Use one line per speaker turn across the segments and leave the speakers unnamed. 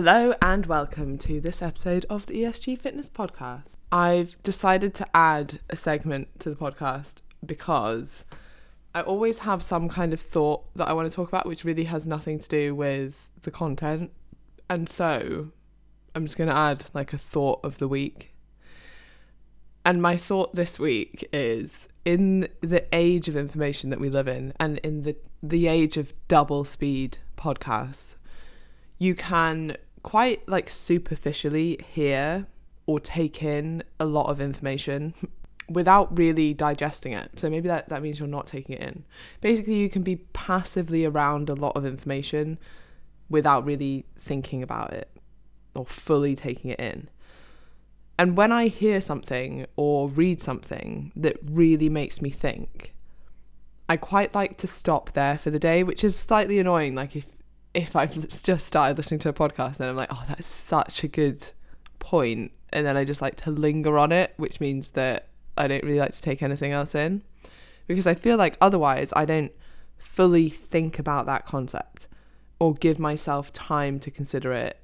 Hello and welcome to this episode of the ESG Fitness Podcast. I've decided to add a segment to the podcast because I always have some kind of thought that I want to talk about, which really has nothing to do with the content. And so I'm just going to add like a thought of the week. And my thought this week is in the age of information that we live in and in the, the age of double speed podcasts, you can quite like superficially hear or take in a lot of information without really digesting it. So maybe that, that means you're not taking it in. Basically, you can be passively around a lot of information without really thinking about it or fully taking it in. And when I hear something or read something that really makes me think, I quite like to stop there for the day, which is slightly annoying. Like if if I've just started listening to a podcast, then I'm like, oh, that's such a good point, and then I just like to linger on it, which means that I don't really like to take anything else in, because I feel like otherwise I don't fully think about that concept or give myself time to consider it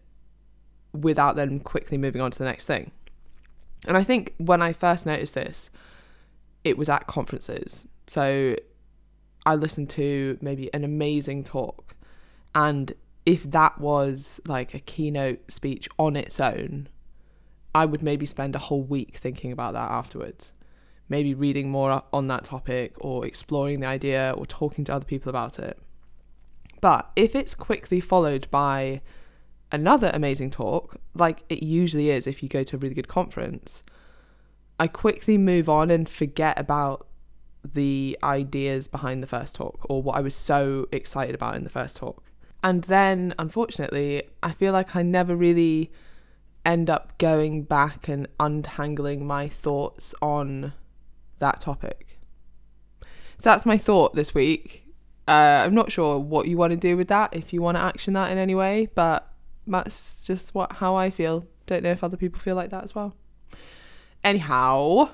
without then quickly moving on to the next thing. And I think when I first noticed this, it was at conferences. So I listened to maybe an amazing talk. And if that was like a keynote speech on its own, I would maybe spend a whole week thinking about that afterwards. Maybe reading more on that topic or exploring the idea or talking to other people about it. But if it's quickly followed by another amazing talk, like it usually is if you go to a really good conference, I quickly move on and forget about the ideas behind the first talk or what I was so excited about in the first talk. And then, unfortunately, I feel like I never really end up going back and untangling my thoughts on that topic. So that's my thought this week. Uh, I'm not sure what you want to do with that, if you want to action that in any way, but that's just what how I feel. Don't know if other people feel like that as well. Anyhow,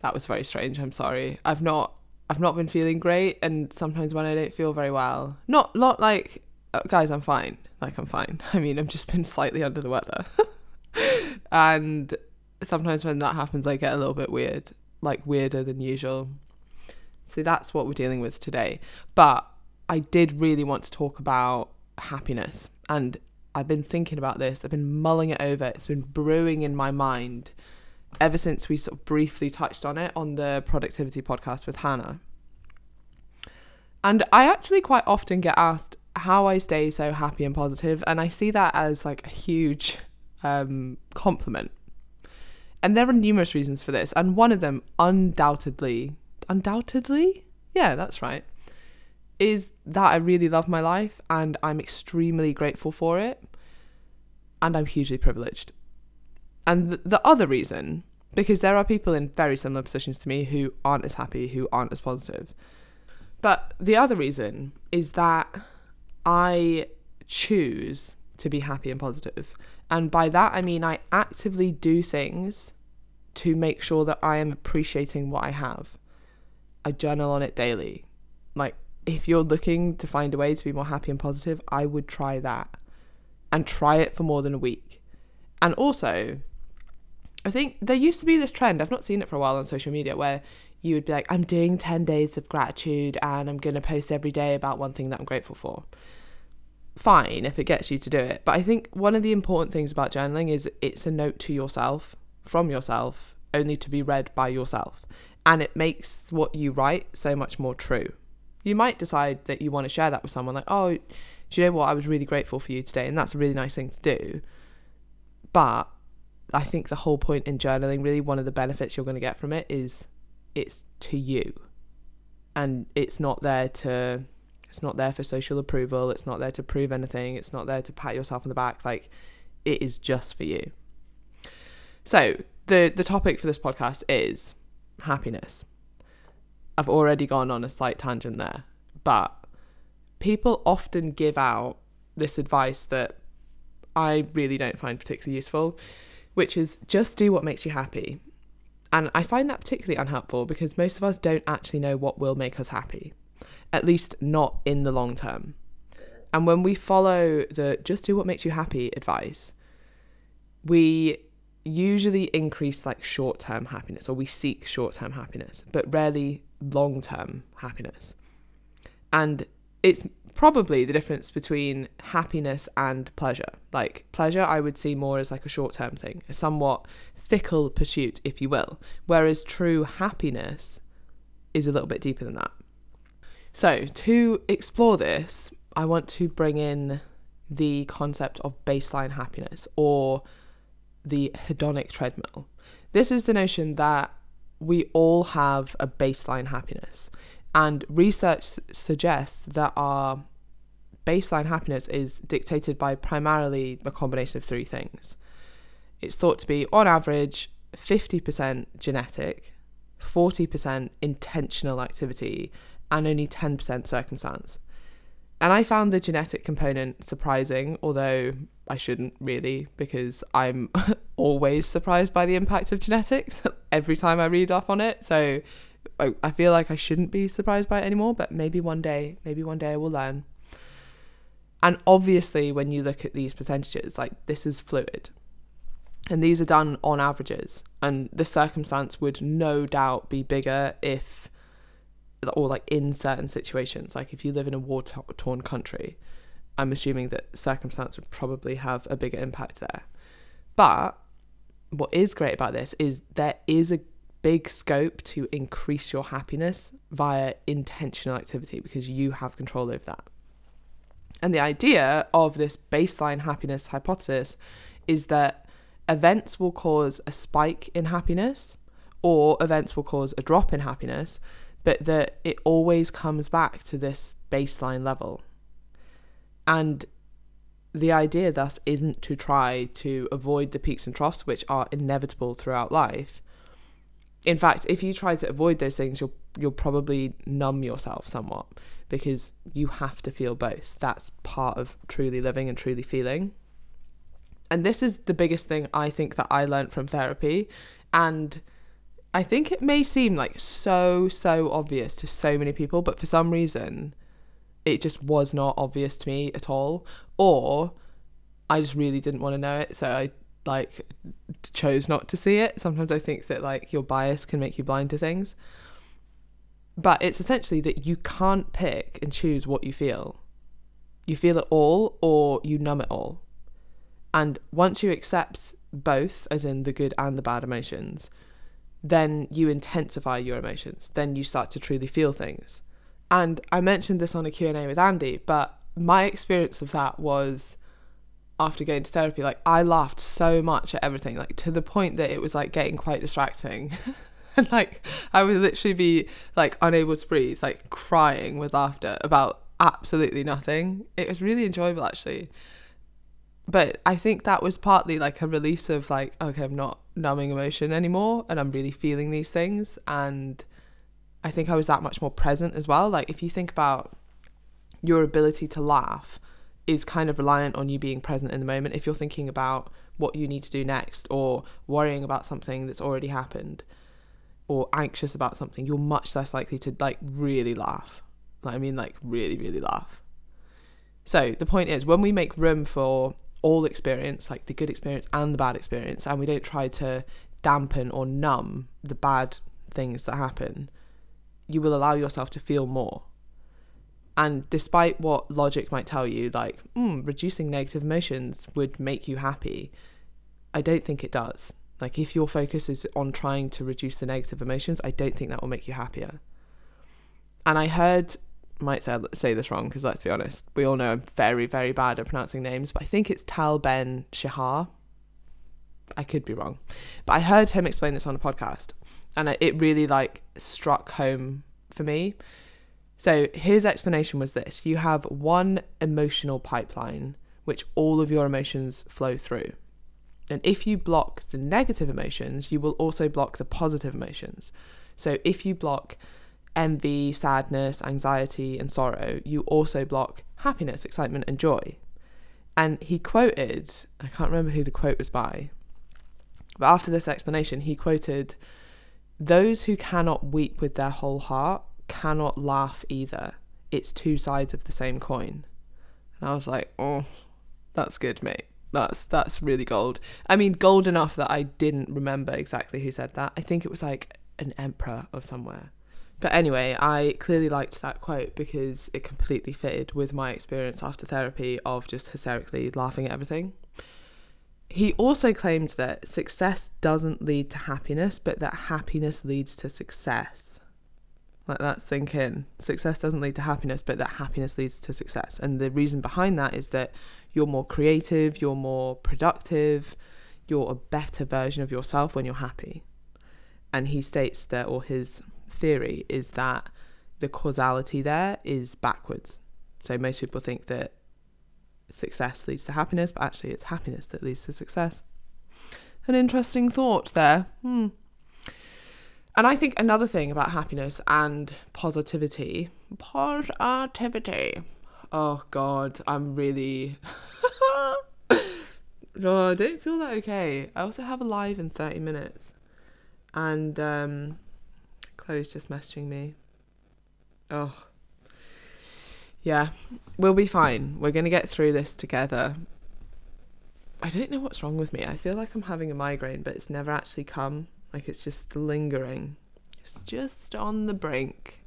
that was very strange. I'm sorry. I've not I've not been feeling great and sometimes when I don't feel very well. Not not like uh, guys, I'm fine. Like I'm fine. I mean, I've just been slightly under the weather. and sometimes when that happens I get a little bit weird, like weirder than usual. So that's what we're dealing with today. But I did really want to talk about happiness and I've been thinking about this. I've been mulling it over. It's been brewing in my mind ever since we sort of briefly touched on it on the productivity podcast with Hannah. And I actually quite often get asked how I stay so happy and positive, and I see that as like a huge um, compliment. And there are numerous reasons for this, and one of them, undoubtedly, undoubtedly, yeah, that's right, is that I really love my life and I'm extremely grateful for it. And I'm hugely privileged. And th- the other reason, because there are people in very similar positions to me who aren't as happy, who aren't as positive. But the other reason is that I choose to be happy and positive. And by that, I mean I actively do things to make sure that I am appreciating what I have. I journal on it daily. Like, if you're looking to find a way to be more happy and positive, I would try that and try it for more than a week. And also, I think there used to be this trend, I've not seen it for a while on social media, where you would be like, I'm doing 10 days of gratitude and I'm going to post every day about one thing that I'm grateful for. Fine if it gets you to do it. But I think one of the important things about journaling is it's a note to yourself, from yourself, only to be read by yourself. And it makes what you write so much more true you might decide that you want to share that with someone like oh do you know what i was really grateful for you today and that's a really nice thing to do but i think the whole point in journaling really one of the benefits you're going to get from it is it's to you. And it's not there to it's not there for social approval it's not there to prove anything it's not there to pat yourself on the back like it is just for you. So the the topic for this podcast is happiness. I've already gone on a slight tangent there, but people often give out this advice that I really don't find particularly useful, which is just do what makes you happy. And I find that particularly unhelpful because most of us don't actually know what will make us happy, at least not in the long term. And when we follow the just do what makes you happy advice, we usually increase like short term happiness or we seek short term happiness, but rarely long term happiness. And it's probably the difference between happiness and pleasure. Like pleasure, I would see more as like a short term thing, a somewhat fickle pursuit, if you will, whereas true happiness is a little bit deeper than that. So, to explore this, I want to bring in the concept of baseline happiness or the hedonic treadmill. This is the notion that we all have a baseline happiness, and research suggests that our baseline happiness is dictated by primarily a combination of three things. It's thought to be, on average, 50% genetic, 40% intentional activity, and only 10% circumstance. And I found the genetic component surprising, although I shouldn't really, because I'm always surprised by the impact of genetics every time I read up on it. So I, I feel like I shouldn't be surprised by it anymore, but maybe one day, maybe one day I will learn. And obviously, when you look at these percentages, like this is fluid. And these are done on averages. And the circumstance would no doubt be bigger if, or like in certain situations, like if you live in a war torn country, I'm assuming that circumstance would probably have a bigger impact there. But what is great about this is there is a big scope to increase your happiness via intentional activity because you have control over that. And the idea of this baseline happiness hypothesis is that events will cause a spike in happiness or events will cause a drop in happiness, but that it always comes back to this baseline level. And the idea, thus, isn't to try to avoid the peaks and troughs, which are inevitable throughout life. In fact, if you try to avoid those things, you'll you'll probably numb yourself somewhat because you have to feel both. That's part of truly living and truly feeling. And this is the biggest thing I think that I learned from therapy. And I think it may seem like so, so obvious to so many people, but for some reason, it just was not obvious to me at all. Or I just really didn't want to know it. So I like chose not to see it. Sometimes I think that like your bias can make you blind to things. But it's essentially that you can't pick and choose what you feel. You feel it all or you numb it all. And once you accept both, as in the good and the bad emotions, then you intensify your emotions. Then you start to truly feel things. And I mentioned this on a Q&A with Andy, but my experience of that was after going to therapy, like I laughed so much at everything, like to the point that it was like getting quite distracting. and like I would literally be like unable to breathe, like crying with laughter about absolutely nothing. It was really enjoyable actually. But I think that was partly like a release of like, okay, I'm not numbing emotion anymore and I'm really feeling these things. And I think I was that much more present as well. Like if you think about your ability to laugh is kind of reliant on you being present in the moment. If you're thinking about what you need to do next or worrying about something that's already happened, or anxious about something, you're much less likely to like really laugh. Like, I mean, like really, really laugh. So the point is, when we make room for all experience, like the good experience and the bad experience, and we don't try to dampen or numb the bad things that happen, you will allow yourself to feel more. And despite what logic might tell you, like, mm, reducing negative emotions would make you happy, I don't think it does. Like, if your focus is on trying to reduce the negative emotions, I don't think that will make you happier. And I heard, might say, say this wrong because let's be honest, we all know I'm very, very bad at pronouncing names, but I think it's Tal Ben Shahar. I could be wrong, but I heard him explain this on a podcast, and it really like struck home for me. So his explanation was this: you have one emotional pipeline which all of your emotions flow through. And if you block the negative emotions, you will also block the positive emotions. So if you block envy, sadness, anxiety, and sorrow, you also block happiness, excitement, and joy. And he quoted, I can't remember who the quote was by, but after this explanation, he quoted, Those who cannot weep with their whole heart cannot laugh either. It's two sides of the same coin. And I was like, oh, that's good, mate. That's that's really gold. I mean, gold enough that I didn't remember exactly who said that. I think it was like an emperor of somewhere. But anyway, I clearly liked that quote because it completely fitted with my experience after therapy of just hysterically laughing at everything. He also claimed that success doesn't lead to happiness, but that happiness leads to success. Let that sink in. Success doesn't lead to happiness, but that happiness leads to success. And the reason behind that is that you're more creative, you're more productive, you're a better version of yourself when you're happy. And he states that, or his theory is that the causality there is backwards. So most people think that success leads to happiness, but actually it's happiness that leads to success. An interesting thought there. Hmm. And I think another thing about happiness and positivity, positivity. Oh God, I'm really. oh, I don't feel that okay. I also have a live in 30 minutes. And um, Chloe's just messaging me. Oh. Yeah, we'll be fine. We're going to get through this together. I don't know what's wrong with me. I feel like I'm having a migraine, but it's never actually come. Like it's just lingering. It's just on the brink.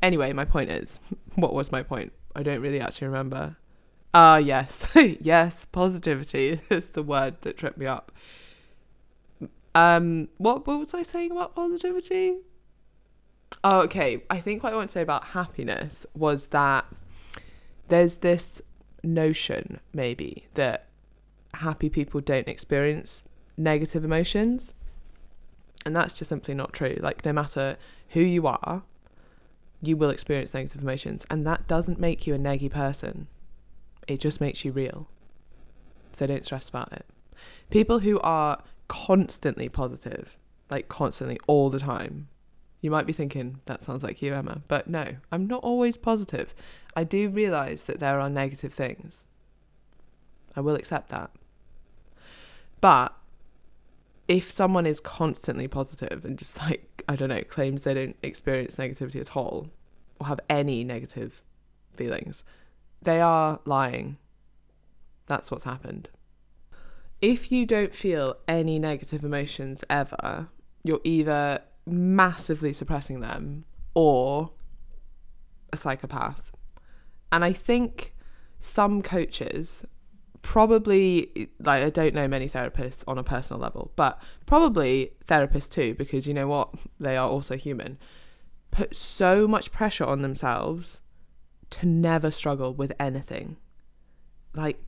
Anyway, my point is what was my point? I don't really actually remember. Ah, uh, yes. yes, positivity is the word that tripped me up. Um, what what was I saying about positivity? Oh, okay. I think what I want to say about happiness was that there's this notion, maybe, that happy people don't experience negative emotions. And that's just simply not true. Like, no matter who you are, you will experience negative emotions. And that doesn't make you a neggy person, it just makes you real. So don't stress about it. People who are constantly positive, like constantly all the time, you might be thinking, that sounds like you, Emma. But no, I'm not always positive. I do realise that there are negative things. I will accept that. But if someone is constantly positive and just like, I don't know, claims they don't experience negativity at all or have any negative feelings, they are lying. That's what's happened. If you don't feel any negative emotions ever, you're either massively suppressing them or a psychopath. And I think some coaches probably like I don't know many therapists on a personal level, but probably therapists too because you know what, they are also human. Put so much pressure on themselves to never struggle with anything. Like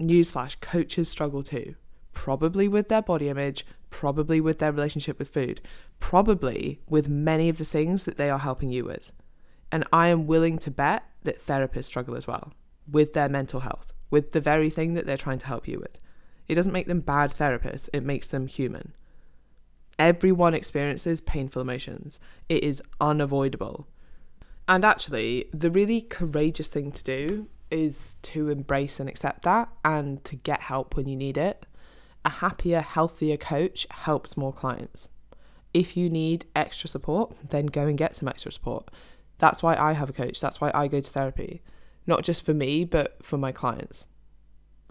newsflash, coaches struggle too probably with their body image, probably with their relationship with food, probably with many of the things that they are helping you with. And I am willing to bet that therapists struggle as well with their mental health, with the very thing that they're trying to help you with. It doesn't make them bad therapists, it makes them human. Everyone experiences painful emotions, it is unavoidable. And actually, the really courageous thing to do is to embrace and accept that and to get help when you need it a happier, healthier coach helps more clients. If you need extra support, then go and get some extra support. That's why I have a coach. That's why I go to therapy, not just for me, but for my clients.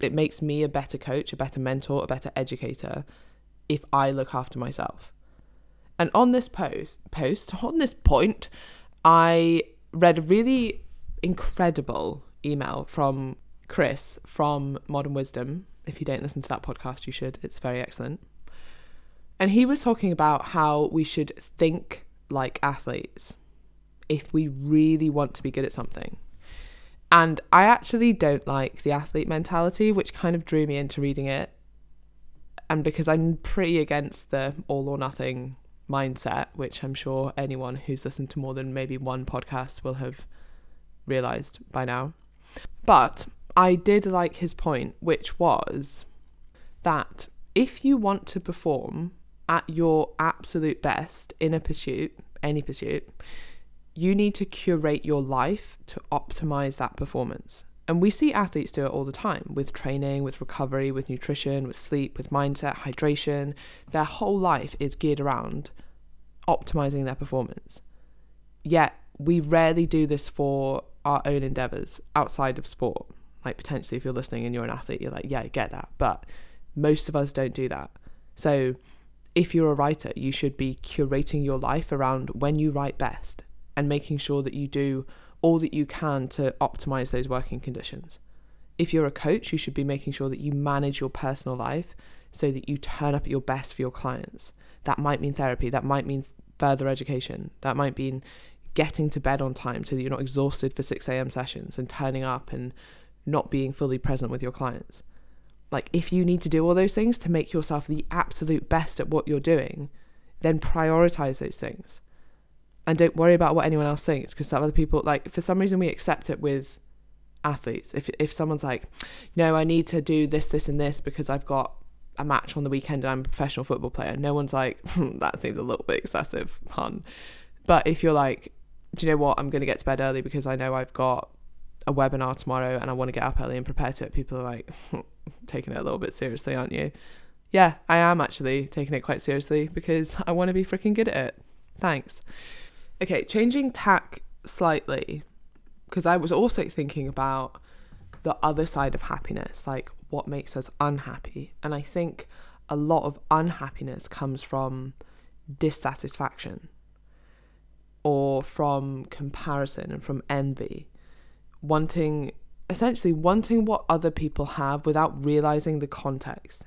It makes me a better coach, a better mentor, a better educator if I look after myself. And on this post, post on this point, I read a really incredible email from Chris from Modern Wisdom if you don't listen to that podcast, you should. It's very excellent. And he was talking about how we should think like athletes if we really want to be good at something. And I actually don't like the athlete mentality, which kind of drew me into reading it. And because I'm pretty against the all or nothing mindset, which I'm sure anyone who's listened to more than maybe one podcast will have realized by now. But I did like his point, which was that if you want to perform at your absolute best in a pursuit, any pursuit, you need to curate your life to optimize that performance. And we see athletes do it all the time with training, with recovery, with nutrition, with sleep, with mindset, hydration. Their whole life is geared around optimizing their performance. Yet we rarely do this for our own endeavors outside of sport Like potentially if you're listening and you're an athlete, you're like, yeah, I get that. But most of us don't do that. So if you're a writer, you should be curating your life around when you write best and making sure that you do all that you can to optimize those working conditions. If you're a coach, you should be making sure that you manage your personal life so that you turn up at your best for your clients. That might mean therapy, that might mean further education, that might mean getting to bed on time so that you're not exhausted for 6 a.m. sessions and turning up and not being fully present with your clients. Like, if you need to do all those things to make yourself the absolute best at what you're doing, then prioritize those things. And don't worry about what anyone else thinks because some other people, like, for some reason, we accept it with athletes. If, if someone's like, no, I need to do this, this, and this because I've got a match on the weekend and I'm a professional football player, no one's like, hmm, that seems a little bit excessive, hun. But if you're like, do you know what? I'm going to get to bed early because I know I've got a webinar tomorrow and I want to get up early and prepare to it. People are like, taking it a little bit seriously, aren't you? Yeah, I am actually taking it quite seriously because I want to be freaking good at it. Thanks. Okay, changing tack slightly because I was also thinking about the other side of happiness, like what makes us unhappy. And I think a lot of unhappiness comes from dissatisfaction or from comparison and from envy, wanting essentially wanting what other people have without realizing the context.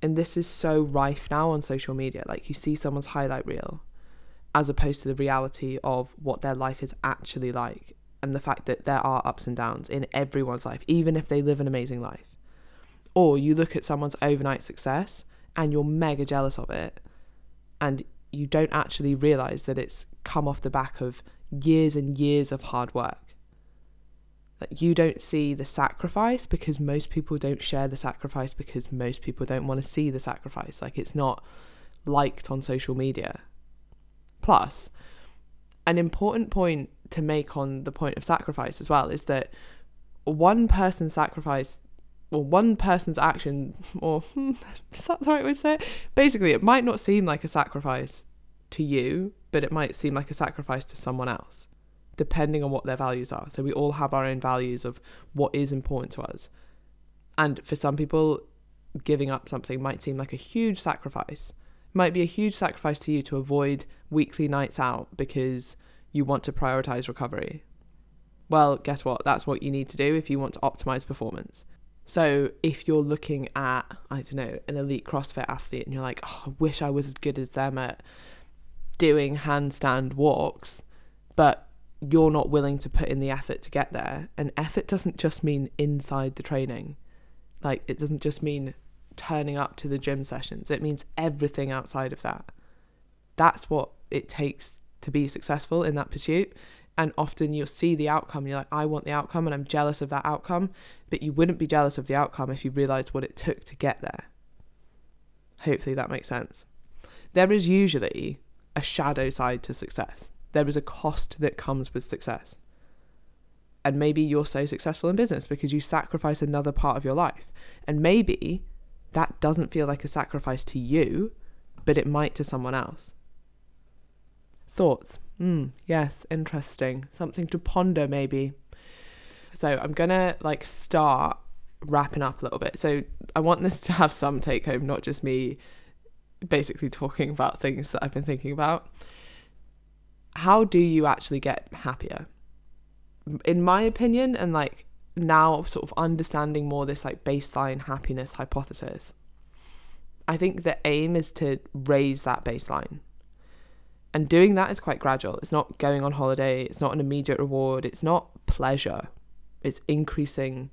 And this is so rife now on social media. Like you see someone's highlight reel as opposed to the reality of what their life is actually like and the fact that there are ups and downs in everyone's life, even if they live an amazing life. Or you look at someone's overnight success and you're mega jealous of it and you don't actually realize that it's come off the back of years and years of hard work like you don't see the sacrifice because most people don't share the sacrifice because most people don't want to see the sacrifice. Like it's not liked on social media. Plus an important point to make on the point of sacrifice as well is that one person's sacrifice or one person's action or is that the right way to say it? Basically it might not seem like a sacrifice to you but it might seem like a sacrifice to someone else depending on what their values are. So we all have our own values of what is important to us. And for some people, giving up something might seem like a huge sacrifice. It might be a huge sacrifice to you to avoid weekly nights out because you want to prioritize recovery. Well, guess what? That's what you need to do if you want to optimize performance. So, if you're looking at, I don't know, an elite CrossFit athlete and you're like, oh, I wish I was as good as them at doing handstand walks, but you're not willing to put in the effort to get there. And effort doesn't just mean inside the training, like, it doesn't just mean turning up to the gym sessions, it means everything outside of that. That's what it takes to be successful in that pursuit. And often you'll see the outcome, you're like, I want the outcome, and I'm jealous of that outcome. But you wouldn't be jealous of the outcome if you realized what it took to get there. Hopefully that makes sense. There is usually a shadow side to success there is a cost that comes with success. And maybe you're so successful in business because you sacrifice another part of your life. And maybe that doesn't feel like a sacrifice to you, but it might to someone else. Thoughts? Hmm, yes, interesting. Something to ponder, maybe. So I'm gonna like start wrapping up a little bit. So I want this to have some take home, not just me basically talking about things that I've been thinking about how do you actually get happier? In my opinion, and like now sort of understanding more this like baseline happiness hypothesis, I think the aim is to raise that baseline. And doing that is quite gradual. It's not going on holiday, it's not an immediate reward, it's not pleasure. It's increasing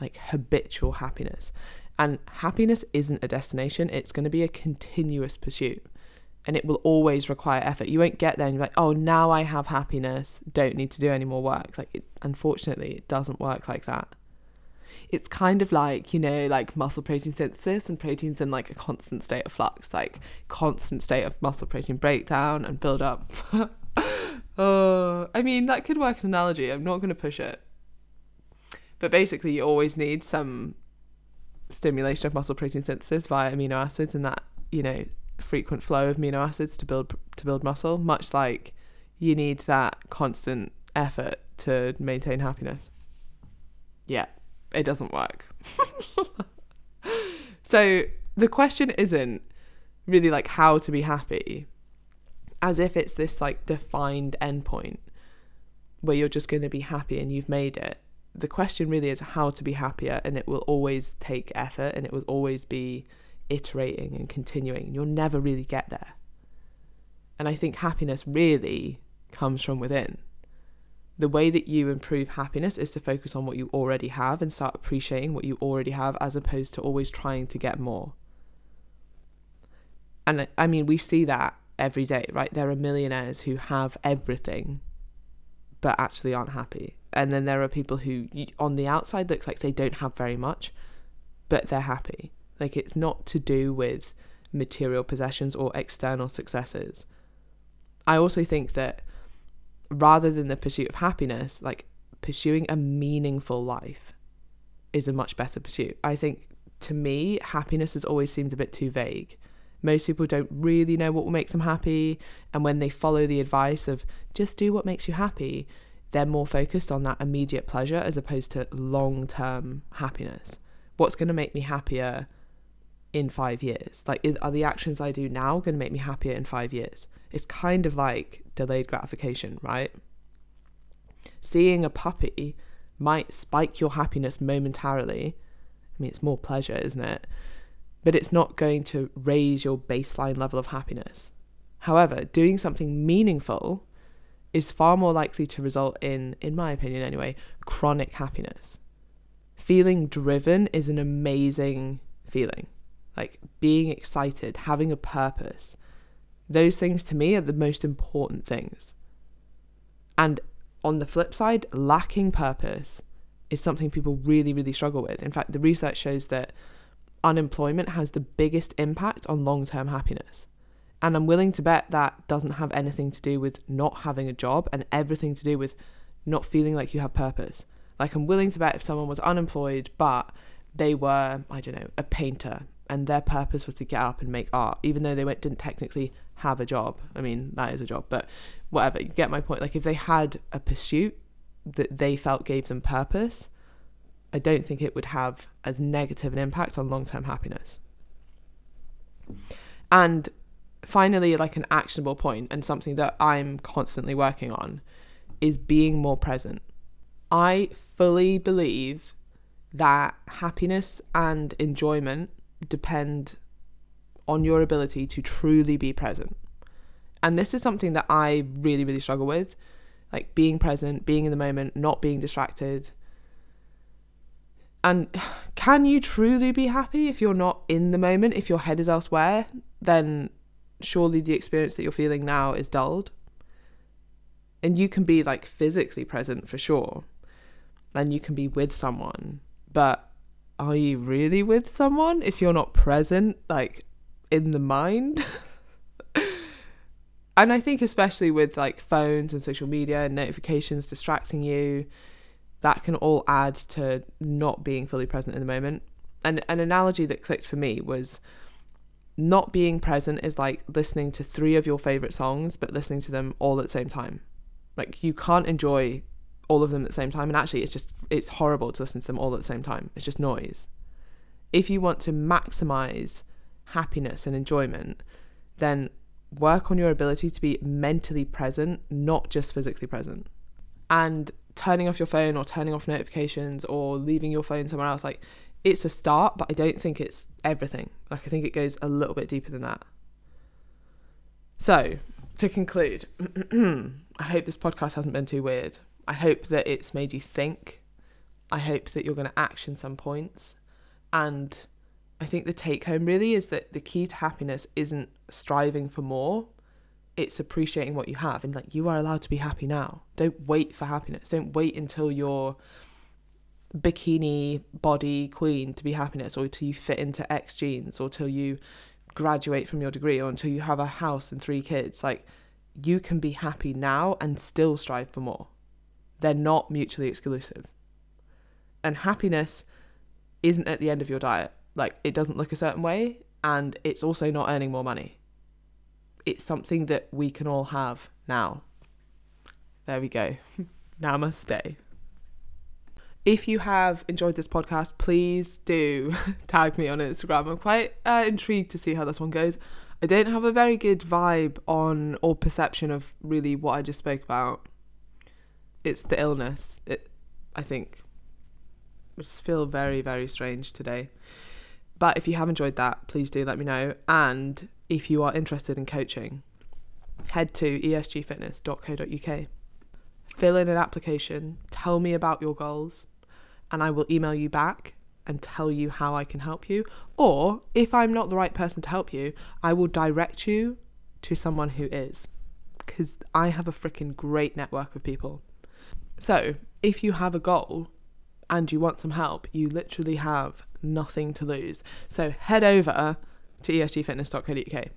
like habitual happiness. And happiness isn't a destination, it's going to be a continuous pursuit and it will always require effort. You won't get there and you're like, oh, now I have happiness, don't need to do any more work. Like, it, unfortunately, it doesn't work like that. It's kind of like, you know, like muscle protein synthesis and proteins in like a constant state of flux, like constant state of muscle protein breakdown and build up. oh, I mean, that could work as an analogy. I'm not going to push it. But basically, you always need some stimulation of muscle protein synthesis via amino acids, and that, you know, frequent flow of amino acids to build to build muscle, much like you need that constant effort to maintain happiness. Yeah, It doesn't work. so the question isn't really like how to be happy, as if it's this like defined endpoint where you're just going to be happy and you've made it. The question really is how to be happier, and it will always take effort and it will always be iterating and continuing. You'll never really get there. And I think happiness really comes from within. The way that you improve happiness is to focus on what you already have and start appreciating what you already have as opposed to always trying to get more. And I mean, we see that every day, right? There are millionaires who have everything but actually aren't happy. And then there are people who, on the outside, look like they don't have very much, but they're happy. Like it's not to do with material possessions or external successes. I also think that rather than the pursuit of happiness, like pursuing a meaningful life is a much better pursuit. I think to me, happiness has always seemed a bit too vague. Most people don't really know what will make them happy, and when they follow the advice of just do what makes you happy, they're more focused on that immediate pleasure as opposed to long term happiness. What's going to make me happier in five years? Like, are the actions I do now going to make me happier in five years? It's kind of like delayed gratification, right? Seeing a puppy might spike your happiness momentarily. I mean, it's more pleasure, isn't it? But it's not going to raise your baseline level of happiness. However, doing something meaningful is far more likely to result in, in my opinion anyway, chronic happiness. Feeling driven is an amazing feeling. Like being excited, having a purpose, those things to me are the most important things. And on the flip side, lacking purpose is something people really, really struggle with. In fact, the research shows that unemployment has the biggest impact on long term happiness. And I'm willing to bet that doesn't have anything to do with not having a job and everything to do with not feeling like you have purpose. Like, I'm willing to bet if someone was unemployed, but they were, I don't know, a painter, and their purpose was to get up and make art, even though they didn't technically have a job. I mean, that is a job, but whatever, you get my point. Like, if they had a pursuit that they felt gave them purpose, I don't think it would have as negative an impact on long term happiness. And finally, like an actionable point and something that I'm constantly working on is being more present. I fully believe that happiness and enjoyment depend on your ability to truly be present. And this is something that I really, really struggle with like being present, being in the moment, not being distracted. And can you truly be happy if you're not in the moment, if your head is elsewhere? Then surely the experience that you're feeling now is dulled. And you can be like physically present for sure, and you can be with someone, but are you really with someone if you're not present, like in the mind? and I think, especially with like phones and social media and notifications distracting you, that can all add to not being fully present in the moment. And an analogy that clicked for me was not being present is like listening to three of your favorite songs, but listening to them all at the same time. Like, you can't enjoy all of them at the same time. And actually, it's just, it's horrible to listen to them all at the same time. It's just noise. If you want to maximize happiness and enjoyment, then work on your ability to be mentally present, not just physically present. And turning off your phone or turning off notifications or leaving your phone somewhere else, like it's a start, but I don't think it's everything. Like I think it goes a little bit deeper than that. So, to conclude, I hope this podcast hasn't been too weird. I hope that it's made you think. I hope that you're going to action some points. And I think the take home really is that the key to happiness isn't striving for more, it's appreciating what you have. And like, you are allowed to be happy now. Don't wait for happiness. Don't wait until you're bikini body queen to be happiness or until you fit into X jeans or till you graduate from your degree or until you have a house and three kids. Like, you can be happy now and still strive for more. They're not mutually exclusive. And happiness isn't at the end of your diet. Like, it doesn't look a certain way, and it's also not earning more money. It's something that we can all have now. There we go. Namaste. If you have enjoyed this podcast, please do tag me on Instagram. I'm quite uh, intrigued to see how this one goes. I don't have a very good vibe on or perception of really what I just spoke about. It's the illness. It, I think. I just feel very, very strange today. But if you have enjoyed that, please do let me know. And if you are interested in coaching, head to esgfitness.co.uk. Fill in an application, tell me about your goals, and I will email you back and tell you how I can help you. Or if I'm not the right person to help you, I will direct you to someone who is. Because I have a freaking great network of people. So if you have a goal and you want some help, you literally have nothing to lose. So head over to esgfitness.co.uk.